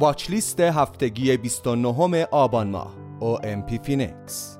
واچ لیست هفتگی 29 آبان ماه. OMP فینکس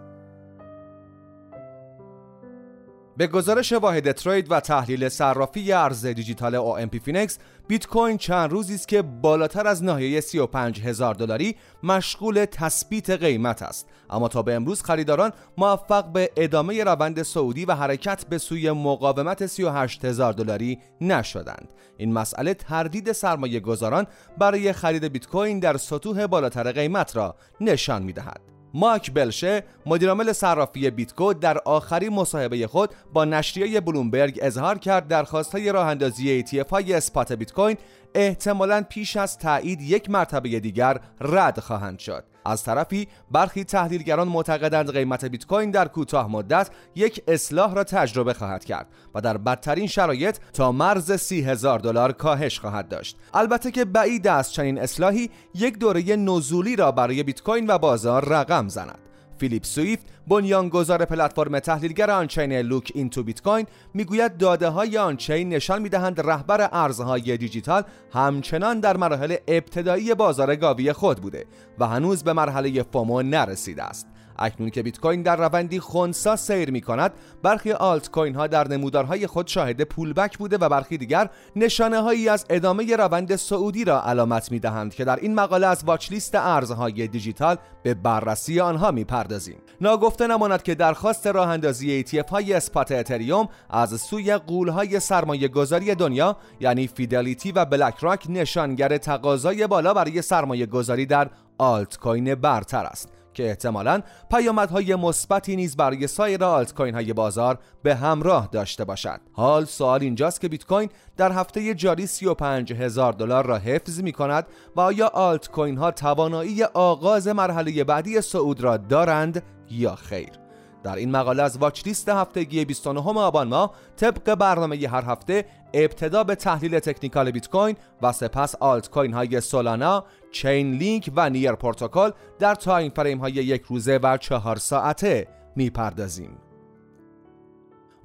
به گزارش واحد trade و تحلیل صرافی ارز دیجیتال OMP فینکس بیت کوین چند روزی است که بالاتر از ناحیه 35 هزار دلاری مشغول تثبیت قیمت است. اما تا به امروز خریداران موفق به ادامه روند صعودی و حرکت به سوی مقاومت 38 هزار دلاری نشدند. این مسئله تردید سرمایه گذاران برای خرید بیت کوین در سطوح بالاتر قیمت را نشان می‌دهد. ماک بلشه مدیرعامل صرافی بیتکو در آخرین مصاحبه خود با نشریه بلومبرگ اظهار کرد درخواستهای راه اندازی ETF های اسپات بیت کوین احتمالا پیش از تایید یک مرتبه دیگر رد خواهند شد. از طرفی برخی تحلیلگران معتقدند قیمت بیت کوین در کوتاه مدت یک اصلاح را تجربه خواهد کرد و در بدترین شرایط تا مرز سی هزار دلار کاهش خواهد داشت. البته که بعید است چنین اصلاحی یک دوره نزولی را برای بیت کوین و بازار رقم زند. فیلیپ سویفت بنیانگذار پلتفرم تحلیلگر on-chain Look Into Bitcoin می‌گوید داده های on-chain نشان می‌دهند رهبر ارزهای دیجیتال همچنان در مراحل ابتدایی بازار گاوی خود بوده و هنوز به مرحله FOMO نرسیده است. اکنون که بیت کوین در روندی خونسا سیر می کند برخی آلت کوین ها در نمودارهای خود شاهد pullback بوده و برخی دیگر نشانه هایی از ادامه روند صعودی را علامت می دهند که در این مقاله از واچ لیست ارزهای دیجیتال به بررسی آنها می پردازیم ناگفته نماند که درخواست راه اندازی ETF های spot اتریوم از سوی غول های سرمایه گذاری دنیا یعنی فیدلیتی و بلک راک نشانگر تقاضای بالا برای سرمایه گذاری در آلت کوین برتر است. که احتمالا پیامدهای مثبتی نیز برای سایر آلت کوین های بازار به همراه داشته باشد. حال سوال اینجاست که بیت کوین در هفته جاری 35 هزار دلار را حفظ می کند و آیا آلت کوین ها توانایی آغاز مرحله بعدی صعود را دارند یا خیر؟ در این مقاله از واچ لیست هفتگی 29 آبان ماه طبق برنامه هر هفته ابتدا به تحلیل تکنیکال بیت کوین و سپس آلت کوین های سولانا، چین لینک و نیر پروتکل در time frame های یک روزه و چهار ساعته می‌پردازیم.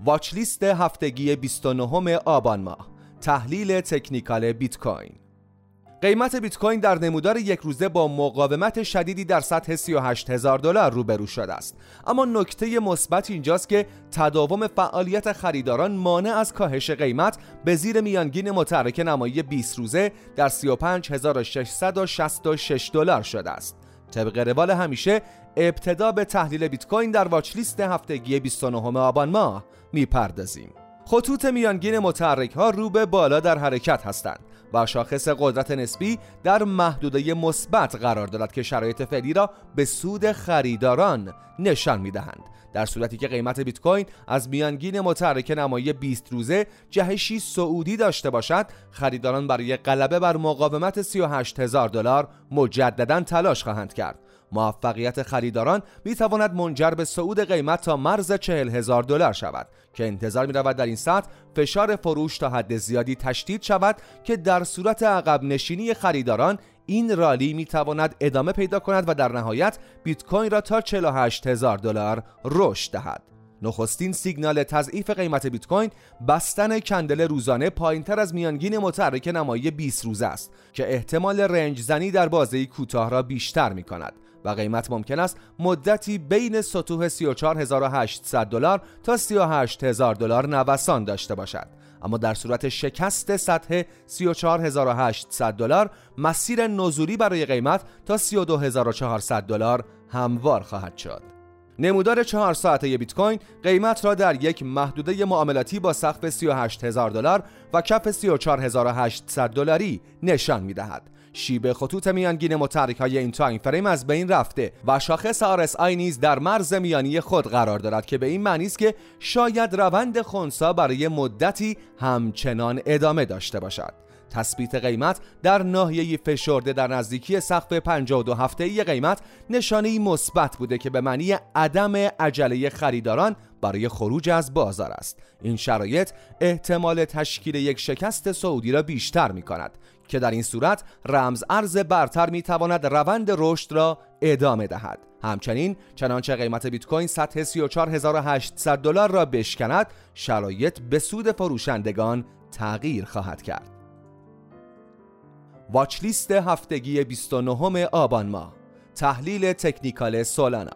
واچ لیست هفتگی 29 آبان ماه تحلیل تکنیکال بیت کوین قیمت بیت کوین در نمودار یک روزه با مقاومت شدیدی در سطح 38 هزار دلار روبرو شده است. اما نکته مثبت اینجاست که تداوم فعالیت خریداران مانع از کاهش قیمت به زیر میانگین متحرک نمایی 20 روزه در 35666 دلار شده است. طبق روال همیشه ابتدا به تحلیل بیت کوین در واچ لیست هفتگی 29 آبان ماه می‌پردازیم. خطوط میانگین متحرک ها رو به بالا در حرکت هستند و شاخص قدرت نسبی در محدوده مثبت قرار دارد که شرایط فعلی را به سود خریداران نشان می دهند. در صورتی که قیمت بیت کوین از میانگین متحرک نمایی 20 روزه جهشی سعودی داشته باشد خریداران برای غلبه بر مقاومت 38 هزار دلار مجددا تلاش خواهند کرد موفقیت خریداران می تواند منجر به صعود قیمت تا مرز چهل هزار دلار شود که انتظار می رود در این سطح فشار فروش تا حد زیادی تشدید شود که در صورت عقب نشینی خریداران این رالی می تواند ادامه پیدا کند و در نهایت بیت کوین را تا 48 هزار دلار رشد دهد. نخستین سیگنال تضعیف قیمت بیت کوین بستن کندل روزانه پایینتر از میانگین متحرک نمایی 20 روزه است که احتمال رنج زنی در بازه کوتاه را بیشتر می کند و قیمت ممکن است مدتی بین سطوح 34800 دلار تا 38000 دلار نوسان داشته باشد اما در صورت شکست سطح 34800 دلار مسیر نزولی برای قیمت تا 32400 دلار هموار خواهد شد نمودار چهار ساعته بیت کوین قیمت را در یک محدوده معاملاتی با سقف 38000 دلار و کف 34800 دلاری نشان می دهد. شیب خطوط میانگین متحرک های این time frame از بین رفته و شاخص RSI نیز در مرز میانی خود قرار دارد که به این معنی است که شاید روند خونسا برای مدتی همچنان ادامه داشته باشد. تثبیت قیمت در ناحیه فشرده در نزدیکی سقف 52 هفته ای قیمت نشانه مثبت بوده که به معنی عدم عجله خریداران برای خروج از بازار است. این شرایط احتمال تشکیل یک شکست سعودی را بیشتر می کند که در این صورت رمز ارز برتر می تواند روند رشد را ادامه دهد. همچنین چنانچه قیمت بیت کوین سطح 34800 دلار را بشکند شرایط به سود فروشندگان تغییر خواهد کرد. واچلیست هفتگی 29 آبان ماه تحلیل تکنیکال سولانا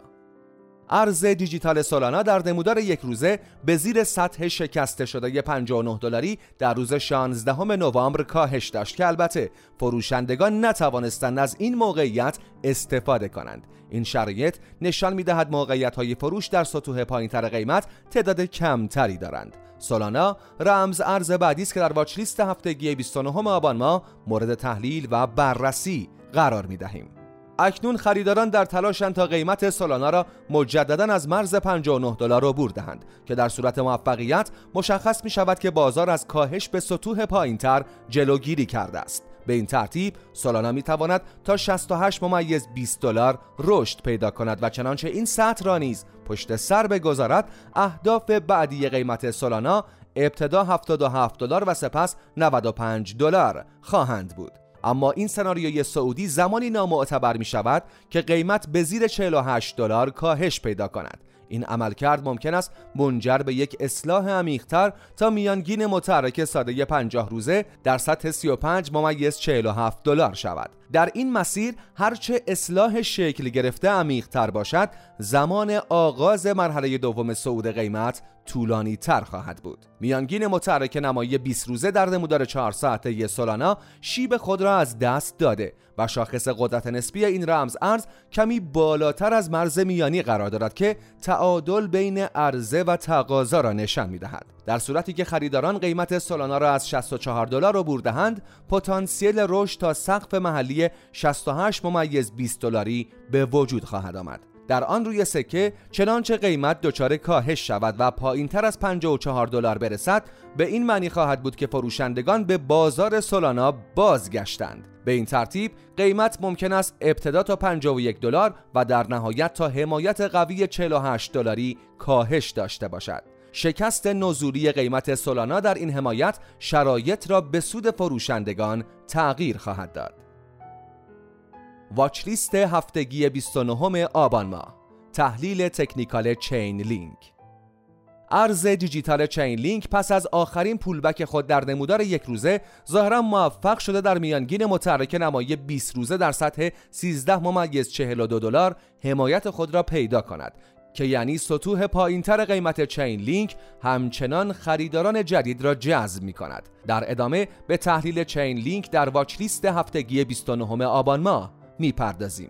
ارز دیجیتال سولانا در نمودار یک روزه به زیر سطح شکسته شده 59 دلاری در روز 16 نوامبر کاهش داشت که البته فروشندگان نتوانستند از این موقعیت استفاده کنند. این شرایط نشان می‌دهد موقعیت های فروش در سطوح پایینتر قیمت تعداد کمتری دارند. سولانا رمز ارز بعدی است که در واچ لیست هفتگی 29 آبان ماه مورد تحلیل و بررسی قرار می دهیم. اکنون خریداران در تلاشند تا قیمت سولانا را مجددا از مرز 59 دلار عبور دهند که در صورت موفقیت مشخص می شود که بازار از کاهش به سطوح پایینتر جلوگیری کرده است به این ترتیب سولانا می تواند تا 68 ممیز 20 دلار رشد پیدا کند و چنانچه این سطح را نیز پشت سر بگذارد اهداف بعدی قیمت سولانا ابتدا 77 دلار و سپس 95 دلار خواهند بود. اما این سناریوی سعودی زمانی نامعتبر می شود که قیمت به زیر 48 دلار کاهش پیدا کند. این عملکرد ممکن است منجر به یک اصلاح عمیقتر تا میانگین متحرک ساده 50 روزه در سطح 35 ممیز 47 دلار شود. در این مسیر هرچه اصلاح شکل گرفته عمیقتر باشد زمان آغاز مرحله دوم صعود قیمت طولانی تر خواهد بود. میانگین متحرک نمایی 20 روزه در نمودار 4 ساعته سولانا شیب خود را از دست داده و شاخص قدرت نسبی این رمز ارز کمی بالاتر از مرز میانی قرار دارد که تعادل بین عرضه و تقاضا را نشان می‌دهد. در صورتی که خریداران قیمت سولانا را از 64 دلار عبور دهند پتانسیل رشد تا سقف محلی 68 ممیز 20 دلاری به وجود خواهد آمد. در آن روی سکه چنانچه قیمت دچار کاهش شود و پایین تر از 54 دلار برسد به این معنی خواهد بود که فروشندگان به بازار سولانا بازگشتند. به این ترتیب قیمت ممکن است ابتدا تا 51 دلار و در نهایت تا حمایت قوی 48 دلاری کاهش داشته باشد. شکست نزولی قیمت سولانا در این حمایت شرایط را به سود فروشندگان تغییر خواهد داد. واچلیست هفتگی 29 آبان ماه تحلیل تکنیکال چین لینک ارز دیجیتال چین لینک پس از آخرین پولبک خود در نمودار یک روزه ظاهرا موفق شده در میانگین متحرک نمایی 20 روزه در سطح 13 ممیز 42 دلار حمایت خود را پیدا کند که یعنی سطوح پایینتر قیمت چین لینک همچنان خریداران جدید را جذب می کند. در ادامه به تحلیل چین لینک در watch list هفتگی 29 آبان ماه می‌پردازیم.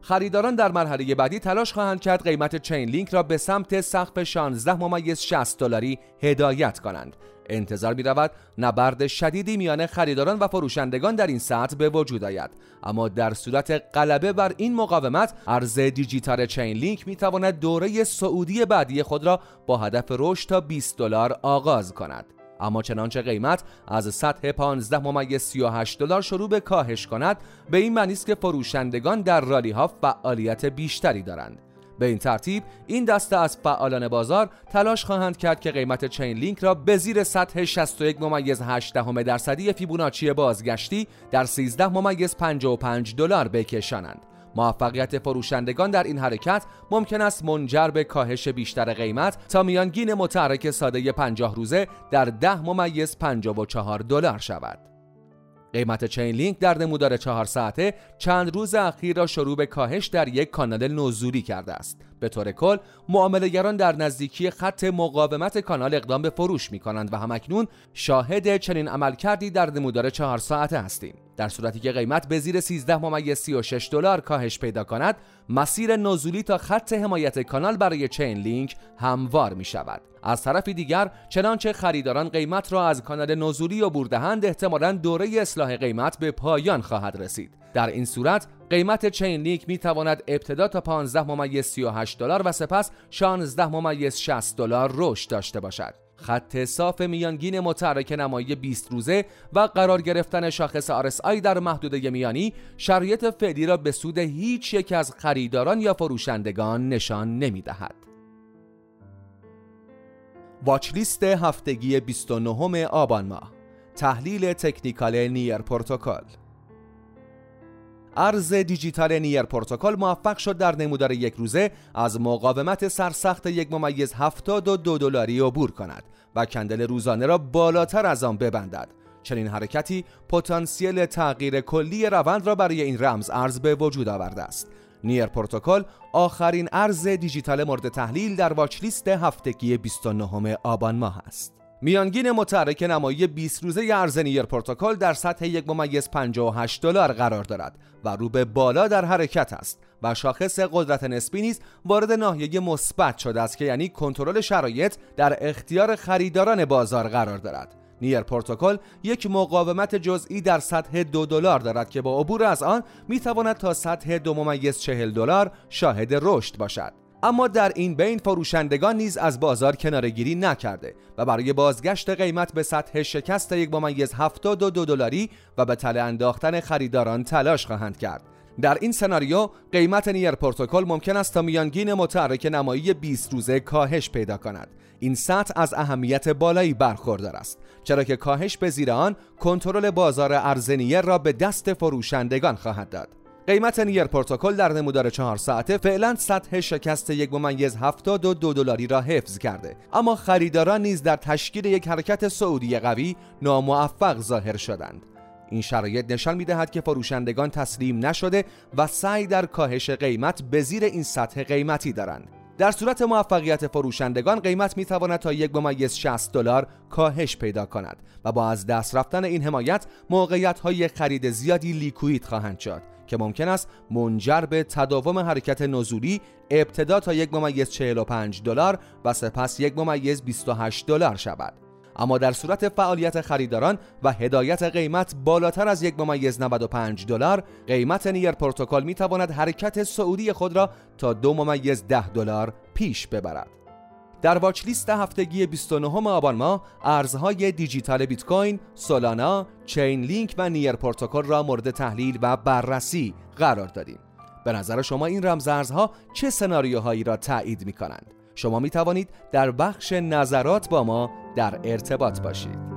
خریداران در مرحله بعدی تلاش خواهند کرد قیمت چین لینک را به سمت سقف 16 ممیز 60 دلاری هدایت کنند. انتظار می رود نبرد شدیدی میان خریداران و فروشندگان در این سطح به وجود آید اما در صورت غلبه بر این مقاومت ارز دیجیتال چین لینک می تواند دوره سعودی بعدی خود را با هدف رشد تا 20 دلار آغاز کند اما چنانچه قیمت از سطح 15 ممیز 38 دلار شروع به کاهش کند به این معنی است که فروشندگان در رالی ها فعالیت بیشتری دارند. به این ترتیب این دسته از فعالان بازار تلاش خواهند کرد که قیمت چین لینک را به زیر سطح 61 ممیز 8 درصدی فیبوناچی بازگشتی در 13 ممیز 55 دلار بکشانند. موفقیت فروشندگان در این حرکت ممکن است منجر به کاهش بیشتر قیمت تا میانگین متحرک ساده 50 روزه در 10 ممیز 54 دلار شود. قیمت چین لینک در نمودار چهار ساعته چند روز اخیر را شروع به کاهش در یک کانال نزولی کرده است. به طور کل معاملهگران در نزدیکی خط مقاومت کانال اقدام به فروش می کنند و همکنون شاهد چنین عملکردی در نمودار چهار ساعته هستیم. در صورتی که قیمت به زیر 13 ممیز 36 دلار کاهش پیدا کند مسیر نزولی تا خط حمایت کانال برای چین لینک هموار می شود از طرف دیگر چنانچه خریداران قیمت را از کانال نزولی عبور دهند احتمالا دوره اصلاح قیمت به پایان خواهد رسید در این صورت قیمت چین لینک می تواند ابتدا تا 15 ممیز 38 دلار و سپس 16 ممیز 60 دلار رشد داشته باشد. خط صاف میانگین متحرک نمایی 20 روزه و قرار گرفتن شاخص RSI در محدوده میانی شرایط فعلی را به سود هیچ یک از خریداران یا فروشندگان نشان نمی دهد. واچلیست هفتگی 29 آبان ماه. تحلیل تکنیکال نیر پروتکل. ارز دیجیتال نیر پروتکل موفق شد در نمودار یک روزه از مقاومت سرسخت یک ممیز 72 دلاری عبور کند و کندل روزانه را بالاتر از آن ببندد. چنین حرکتی پتانسیل تغییر کلی روند را برای این رمز ارز به وجود آورده است. نیر پروتکل آخرین ارز دیجیتال مورد تحلیل در واچلیست هفتگی 29 آبان ماه است. میانگین متحرک نمایی 20 روزه ارز نیر پروتکل در سطح یک ممیز 58 دلار قرار دارد و رو به بالا در حرکت است و شاخص قدرت نسبی نیز وارد ناحیه مثبت شده است که یعنی کنترل شرایط در اختیار خریداران بازار قرار دارد. نیر پروتکل یک مقاومت جزئی در سطح دو دلار دارد که با عبور از آن می‌تواند تا سطح دو ممیز چهل دلار شاهد رشد باشد. اما در این بین فروشندگان نیز از بازار کنارگیری نکرده و برای بازگشت قیمت به سطح شکست یک ممیز 72 دلاری و به تله انداختن خریداران تلاش خواهند کرد. در این سناریو قیمت نیر پروتکل ممکن است تا میانگین متحرک نمایی 20 روزه کاهش پیدا کند. این سطح از اهمیت بالایی برخوردار است چرا که کاهش به زیر آن کنترل بازار ارز نیر را به دست فروشندگان خواهد داد. قیمت نیر پروتکل در نمودار چهار ساعته فعلا سطح شکست یک ممیز 72 دلاری را حفظ کرده. اما خریداران نیز در تشکیل یک حرکت سعودی قوی ناموفق ظاهر شدند. این شرایط نشان می‌دهد که فروشندگان تسلیم نشده و سعی در کاهش قیمت به زیر این سطح قیمتی دارند. در صورت موفقیت فروشندگان قیمت می تواند تا یک ممیز 60 دلار کاهش پیدا کند و با از دست رفتن این حمایت موقعیت های خرید زیادی لیکوید خواهند شد. که ممکن است منجر به تداوم حرکت نزولی ابتدا تا یک ممیز 45 دلار و سپس یک ممیز 28 دلار شود. اما در صورت فعالیت خریداران و هدایت قیمت بالاتر از یک ممیز 95 دلار قیمت نیر پروتکل می تواند حرکت صعودی خود را تا دو ممیز 10 دلار پیش ببرد. در watch list هفتگی 29 آبان ماه ارزهای دیجیتال بیت کوین، سولانا، چین لینک و نیر پروتکل را مورد تحلیل و بررسی قرار دادیم. به نظر شما این رمزارزها چه سناریوهایی را تایید می کنند؟ شما می توانید در بخش نظرات با ما در ارتباط باشید